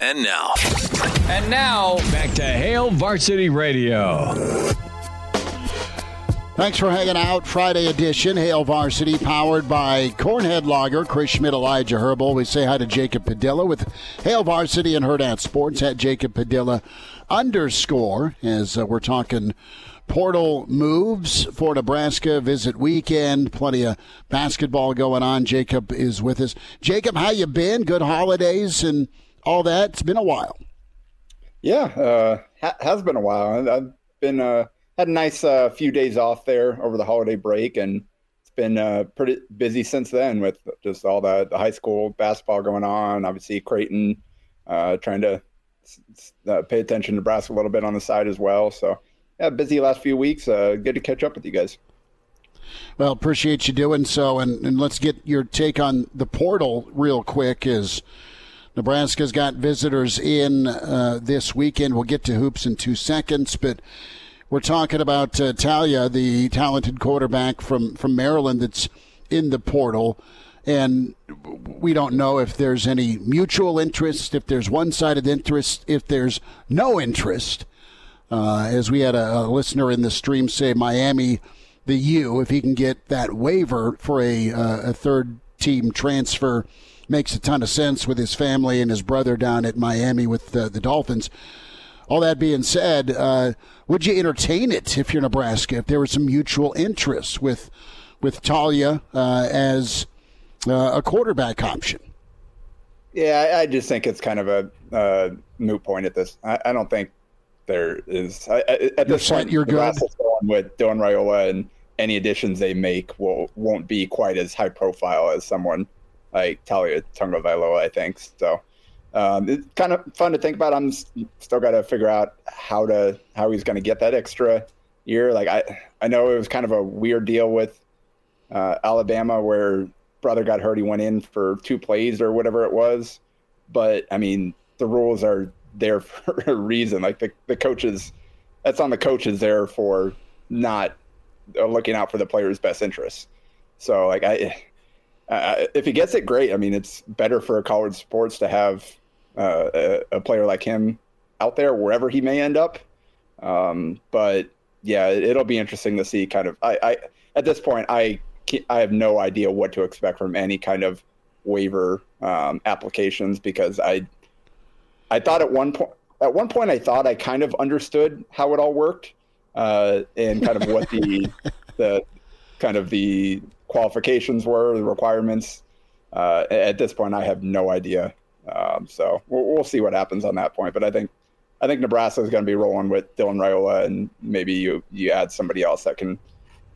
And now. And now, back to Hail Varsity Radio. Thanks for hanging out. Friday edition, Hail Varsity, powered by Cornhead Lager, Chris Schmidt, Elijah Herbal. We say hi to Jacob Padilla with Hail Varsity and Hurrdat Sports at Jacob Padilla underscore as uh, we're talking portal moves for Nebraska visit weekend. Plenty of basketball going on. Jacob is with us. Jacob, how you been? Good holidays and all that. It's been a while. Yeah, uh, ha- has been a while. I've been uh, had a nice uh, few days off there over the holiday break, and it's been uh, pretty busy since then with just all the, the high school basketball going on. Obviously, Creighton uh, trying to uh, pay attention to Nebraska a little bit on the side as well. So yeah, busy last few weeks. Uh, good to catch up with you guys. Well, appreciate you doing so, and, and let's get your take on the portal real quick. Is Nebraska's got visitors in uh, this weekend? We'll get to hoops in two seconds, but we're talking about uh, Taulia, the talented quarterback from from Maryland, that's in the portal. And we don't know if there's any mutual interest, if there's one sided interest, if there's no interest. Uh, as we had a, a, listener in the stream say, Miami, the U, if he can get that waiver for a, uh, a third team transfer, makes a ton of sense with his family and his brother down at Miami with the, the Dolphins. All that being said, uh, would you entertain it if you're Nebraska? If there was some mutual interest with with Taulia uh, as uh, a quarterback option? Yeah, I, I, just think it's kind of a moot point at this. I, I don't think there is I, I, at this you're point. You're good with Don Raiola, and any additions they make will won't be quite as high profile as someone like Taulia Tagovailoa. I think so. Um, it's kind of fun to think about. I'm still got to figure out how to how he's going to get that extra year. Like I I know it was kind of a weird deal with uh, Alabama where brother got hurt. He went in for two plays or whatever it was. But I mean, the rules are there for a reason. Like the, the coaches, that's on the coaches there for not uh, looking out for the player's best interests. So like I, uh, if he gets it, great. I mean, it's better for college sports to have uh, a, a, player like him out there wherever he may end up. Um, but yeah, it, will be interesting to see. Kind of, I, I at this point, I I have no idea what to expect from any kind of waiver um, applications because I I thought at one point at one point I thought I kind of understood how it all worked uh, and kind of what the the kind of the qualifications were, the requirements. Uh, at this point, I have no idea. Um, so we'll, we'll, see what happens on that point. But I think I think Nebraska is going to be rolling with Dylan Raiola, and maybe you you add somebody else that can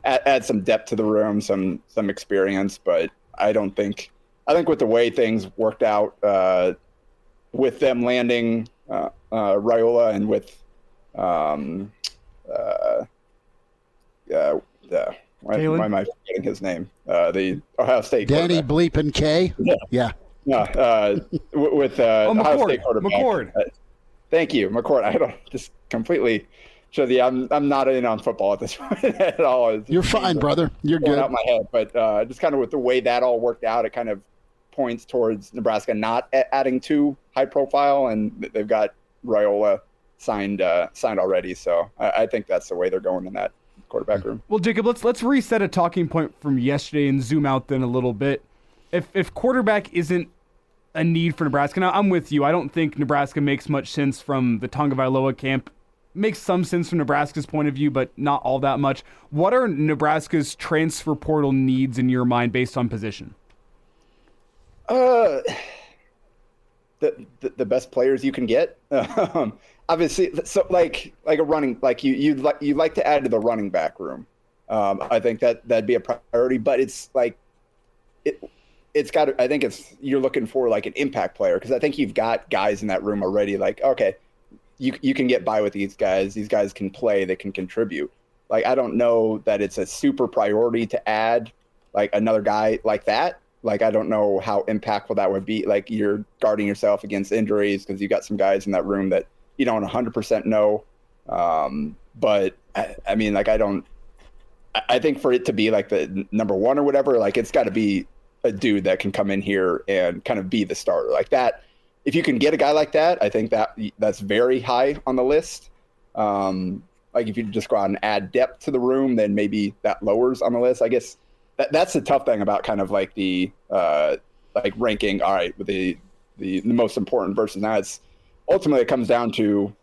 add, add some depth to the room, some some experience. But I don't think I think with the way things worked out, uh, with them landing uh, uh, Raiola and with um, uh, uh, why, why, am I forgetting his name? Uh, the Ohio State Danny Bleepin K. Yeah, yeah, yeah. Uh, with uh, oh, Ohio State quarterback. McCord. Uh, thank you, McCord. I don't just completely show the I'm I'm not in on football at this point at all. You're fine, brother. You're good. Out my head, but uh, just kind of with the way that all worked out, it kind of points towards Nebraska not adding too high profile, and they've got Raiola signed uh, signed already. So I, I, think that's the way they're going in that quarterback room. Well, Jacob, let's let's reset a talking point from yesterday and zoom out then a little bit. If if quarterback isn't a need for Nebraska, now I'm with you. I don't think Nebraska makes much sense from the Tagovailoa camp. Makes some sense from Nebraska's point of view, but not all that much. What are Nebraska's transfer portal needs in your mind based on position? Uh, the, the, the best players you can get. Um, obviously, so like like a running like you you'd like you'd like to add to the running back room. Um, I think that that'd be a priority, but it's like it it's got. I think it's you're looking for like an impact player because I think you've got guys in that room already. Like okay, you you can get by with these guys. These guys can play. They can contribute. Like I don't know that it's a super priority to add like another guy like that like I don't know how impactful that would be. Like you're guarding yourself against injuries because you got some guys in that room that you don't 100% know. Um, but I, I, mean, like I don't. I think for it to be like the number one or whatever, like it's got to be a dude that can come in here and kind of be the starter. Like that. if you can get a guy like that, I think that that's very high on the list. Um, like if you just go out and add depth to the room, then maybe that lowers on the list. I guess that, that's the tough thing about kind of like the uh, like ranking. All right, with the, the the most important versus now, it's ultimately it comes down to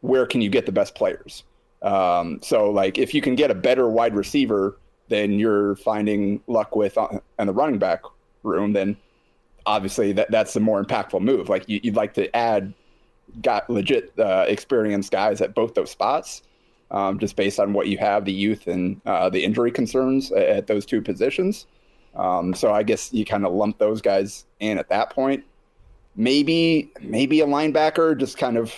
where can you get the best players. Um, so like if you can get a better wide receiver than you're finding luck with on, in the running back room, then obviously that that's the more impactful move. Like you, would like to add got legit uh, experienced guys at both those spots, um, just based on what you have, the youth and uh, the injury concerns at those two positions. Um, so I guess you kind of lump those guys in at that point. Maybe maybe a linebacker, just kind of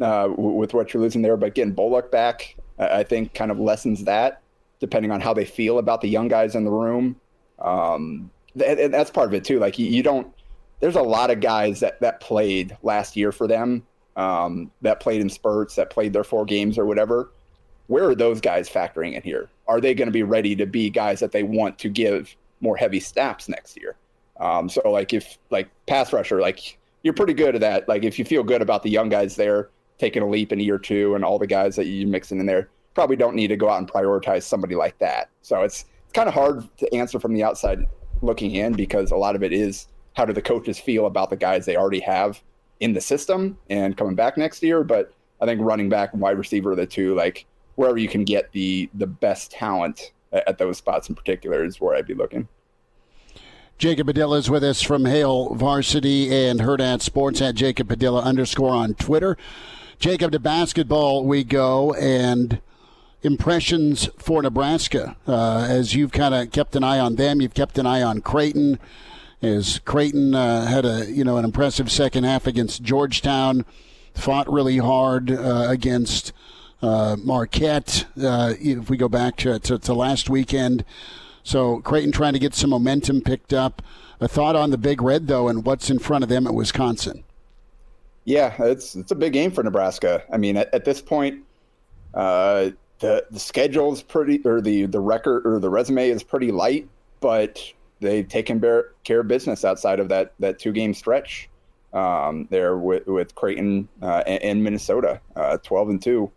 uh, with what you're losing there, but getting Bullock back, I think kind of lessens that, depending on how they feel about the young guys in the room. Um, and that's part of it too. Like you, don't. There's a lot of guys that that played last year for them, um, that played in spurts, that played their four games or whatever. Where are those guys factoring in here? Are they going to be ready to be guys that they want to give more heavy snaps next year? Um, so like if like pass rusher, like you're pretty good at that. Like if you feel good about the young guys there taking a leap in year two and all the guys that you're mixing in there, probably don't need to go out and prioritize somebody like that. So it's it's kind of hard to answer from the outside looking in because a lot of it is how do the coaches feel about the guys they already have in the system and coming back next year. But I think running back and wide receiver are the two, like wherever you can get the the best talent at those spots in particular is where I'd be looking. Jacob Padilla is with us from Hail Varsity and Hurrdat Sports at Jacob Padilla underscore on Twitter. Jacob, to basketball we go and impressions for Nebraska uh, as you've kind of kept an eye on them. You've kept an eye on Creighton. As Creighton uh, had a you know an impressive second half against Georgetown, fought really hard uh, against uh, Marquette. Uh, if we go back to, to, to last weekend, so Creighton trying to get some momentum picked up. A thought on the Big Red though, and what's in front of them at Wisconsin. Yeah, it's it's a big game for Nebraska. I mean, at, at this point, uh, the the schedule is pretty, or the the record or the resume is pretty light, but they've taken bear, care of business outside of that that two game stretch um, there with with Creighton uh, and, and, Minnesota, uh, twelve and two.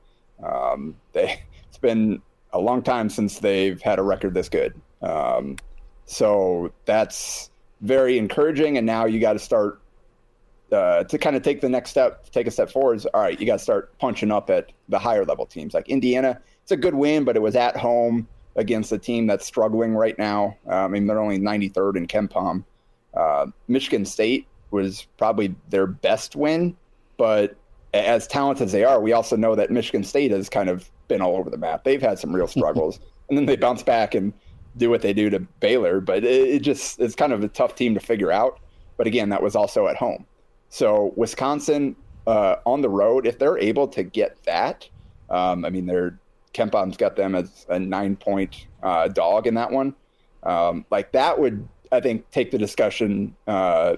Um, they it's been a long time since they've had a record this good. Um, so that's very encouraging. And now you got to start uh, to kind of take the next step, take a step forward. Is, all right, you got to start punching up at the higher level teams like Indiana. It's a good win, but it was at home against a team that's struggling right now. Uh, I mean, they're only 93rd in KenPom. Uh, Michigan State was probably their best win, but as talented as they are, we also know that Michigan State has kind of been all over the map. They've had some real struggles, and then they bounce back and do what they do to Baylor. But it, it just it's kind of a tough team to figure out. But again, that was also at home. So Wisconsin uh, on the road, if they're able to get that, um, I mean, they're KenPom's got them as a nine point uh, dog in that one. Um, like that would, I think, take the discussion uh,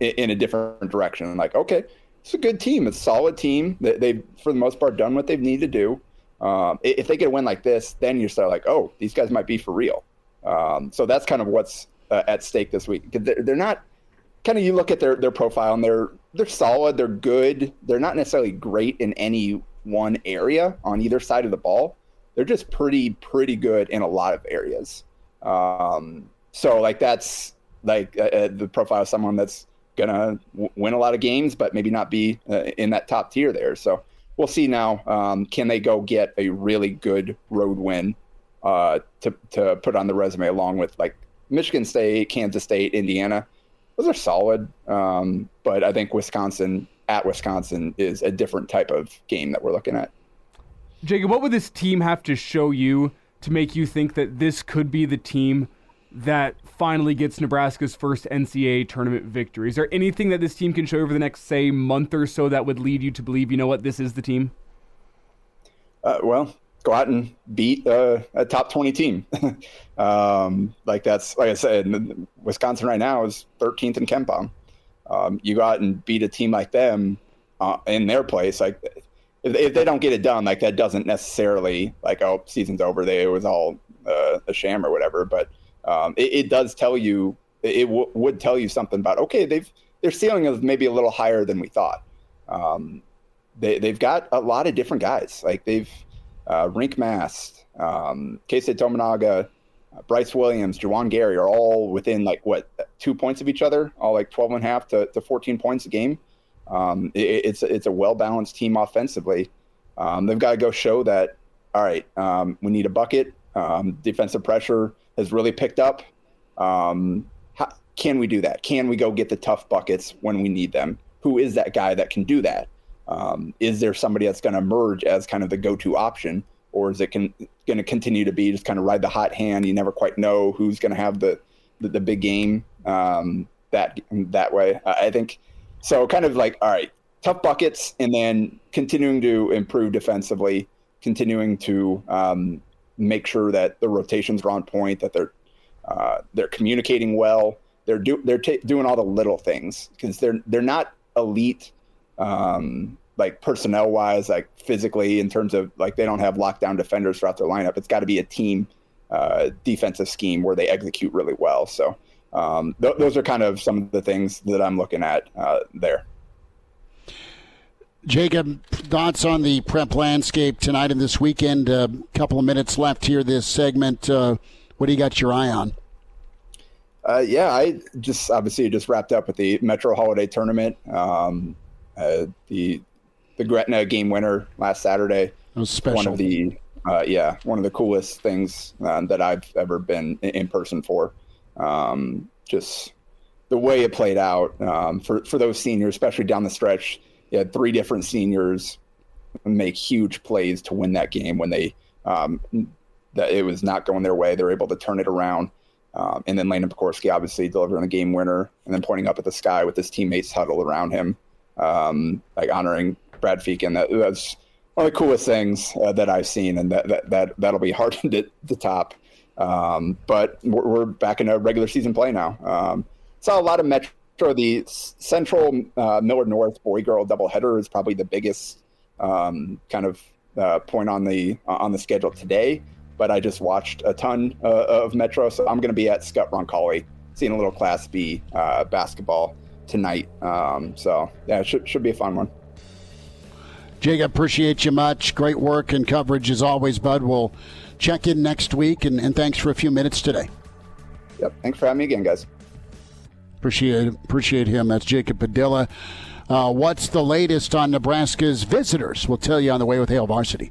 in, in, a different direction. Like, okay, it's a good team, it's a solid team. They, they've, for the most part, done what they've needed to do. Um, if they get a win like this, then you start like, oh, these guys might be for real. Um, so that's kind of what's uh, at stake this week. They're, not kind of you look at their their profile and they're they're solid, they're good. They're not necessarily great in any one area on either side of the ball. They're just pretty pretty good in a lot of areas. Um, so like that's like uh, uh the profile of someone that's gonna w- win a lot of games, but maybe not be uh, in that top tier there. So we'll see now. Um, can they go get a really good road win uh, to to put on the resume along with like Michigan State, Kansas State, Indiana? Those are solid, um, but I think Wisconsin at Wisconsin is a different type of game that we're looking at. Jacob, what would this team have to show you to make you think that this could be the team that finally gets Nebraska's first NCAA tournament victory? Is there anything that this team can show over the next, say, month or so that would lead you to believe, you know what, this is the team? Uh, well, go out and beat uh, a top 20 team. um, like that's, like I said, Wisconsin right now is 13th in KenPom. Um, you go out and beat a team like them uh, in their place. Like if, if, they don't get it done, like that doesn't necessarily like, oh, season's over. They, it was all uh, a sham or whatever. But um, it, it, does tell you, it w- would tell you something about, okay, they've, their ceiling is maybe a little higher than we thought. Um, they they've got a lot of different guys. Like they've uh, Rienk Mast, um, Keisei uh, Brice Williams, Juwan Gary are all within like what two points of each other, all like 12 and a half to, to 14 points a game. Um, it, it's it's a well balanced team offensively. Um, they've got to go show that. All right, um, we need a bucket. Um, defensive pressure has really picked up. Um, how, can we do that? Can we go get the tough buckets when we need them? Who is that guy that can do that? Um, is there somebody that's going to emerge as kind of the go-to option, or is it going to continue to be just kind of ride the hot hand? You never quite know who's going to have the, the, the big game um, that that way. I think so. Kind of like all right, tough buckets, and then continuing to improve defensively, continuing to um, make sure that the rotations are on point, that they're uh, they're communicating well. They're do, they're t- doing all the little things because they're they're not elite um, like personnel wise, like physically in terms of like they don't have lockdown defenders throughout their lineup. It's got to be a team uh, defensive scheme where they execute really well. So um, th- those are kind of some of the things that I'm looking at uh, there. Jacob, thoughts on the prep landscape tonight and this weekend? A uh, couple of minutes left here this segment. Uh, what do you got your eye on? Uh, yeah, I just obviously just wrapped up with the Metro Holiday Tournament. Um, uh, the the Gretna game winner last Saturday. was special. One of the uh, yeah, one of the coolest things uh, that I've ever been in person for. Um, just the way it played out um, for for those seniors, especially down the stretch. You had three different seniors make huge plays to win that game when they um, that it was not going their way. They're able to turn it around. Um, and then Landon Pokorski obviously delivering the game winner and then pointing up at the sky with his teammates huddled around him um, like honoring Brad Feakin. That, that's one of the coolest things uh, that I've seen, and that that, that that'll be hard to, to top. Um, but we're, we're, back in a regular season play now. Um, saw a lot of Metro. The Central uh, Millard North boy girl doubleheader is probably the biggest um, kind of uh, point on the on the schedule today. But I just watched a ton uh, of Metro, so I'm going to be at Skutt Roncalli, seeing a little Class B uh, basketball tonight. Um, so yeah, it should, should be a fun one. Jacob, appreciate you much. Great work and coverage as always, bud. We'll check in next week, and, and thanks for a few minutes today. Yep, thanks for having me again, guys. Appreciate appreciate him. That's Jacob Padilla. Uh, what's the latest on Nebraska's visitors? We'll tell you on the way with Hail Varsity.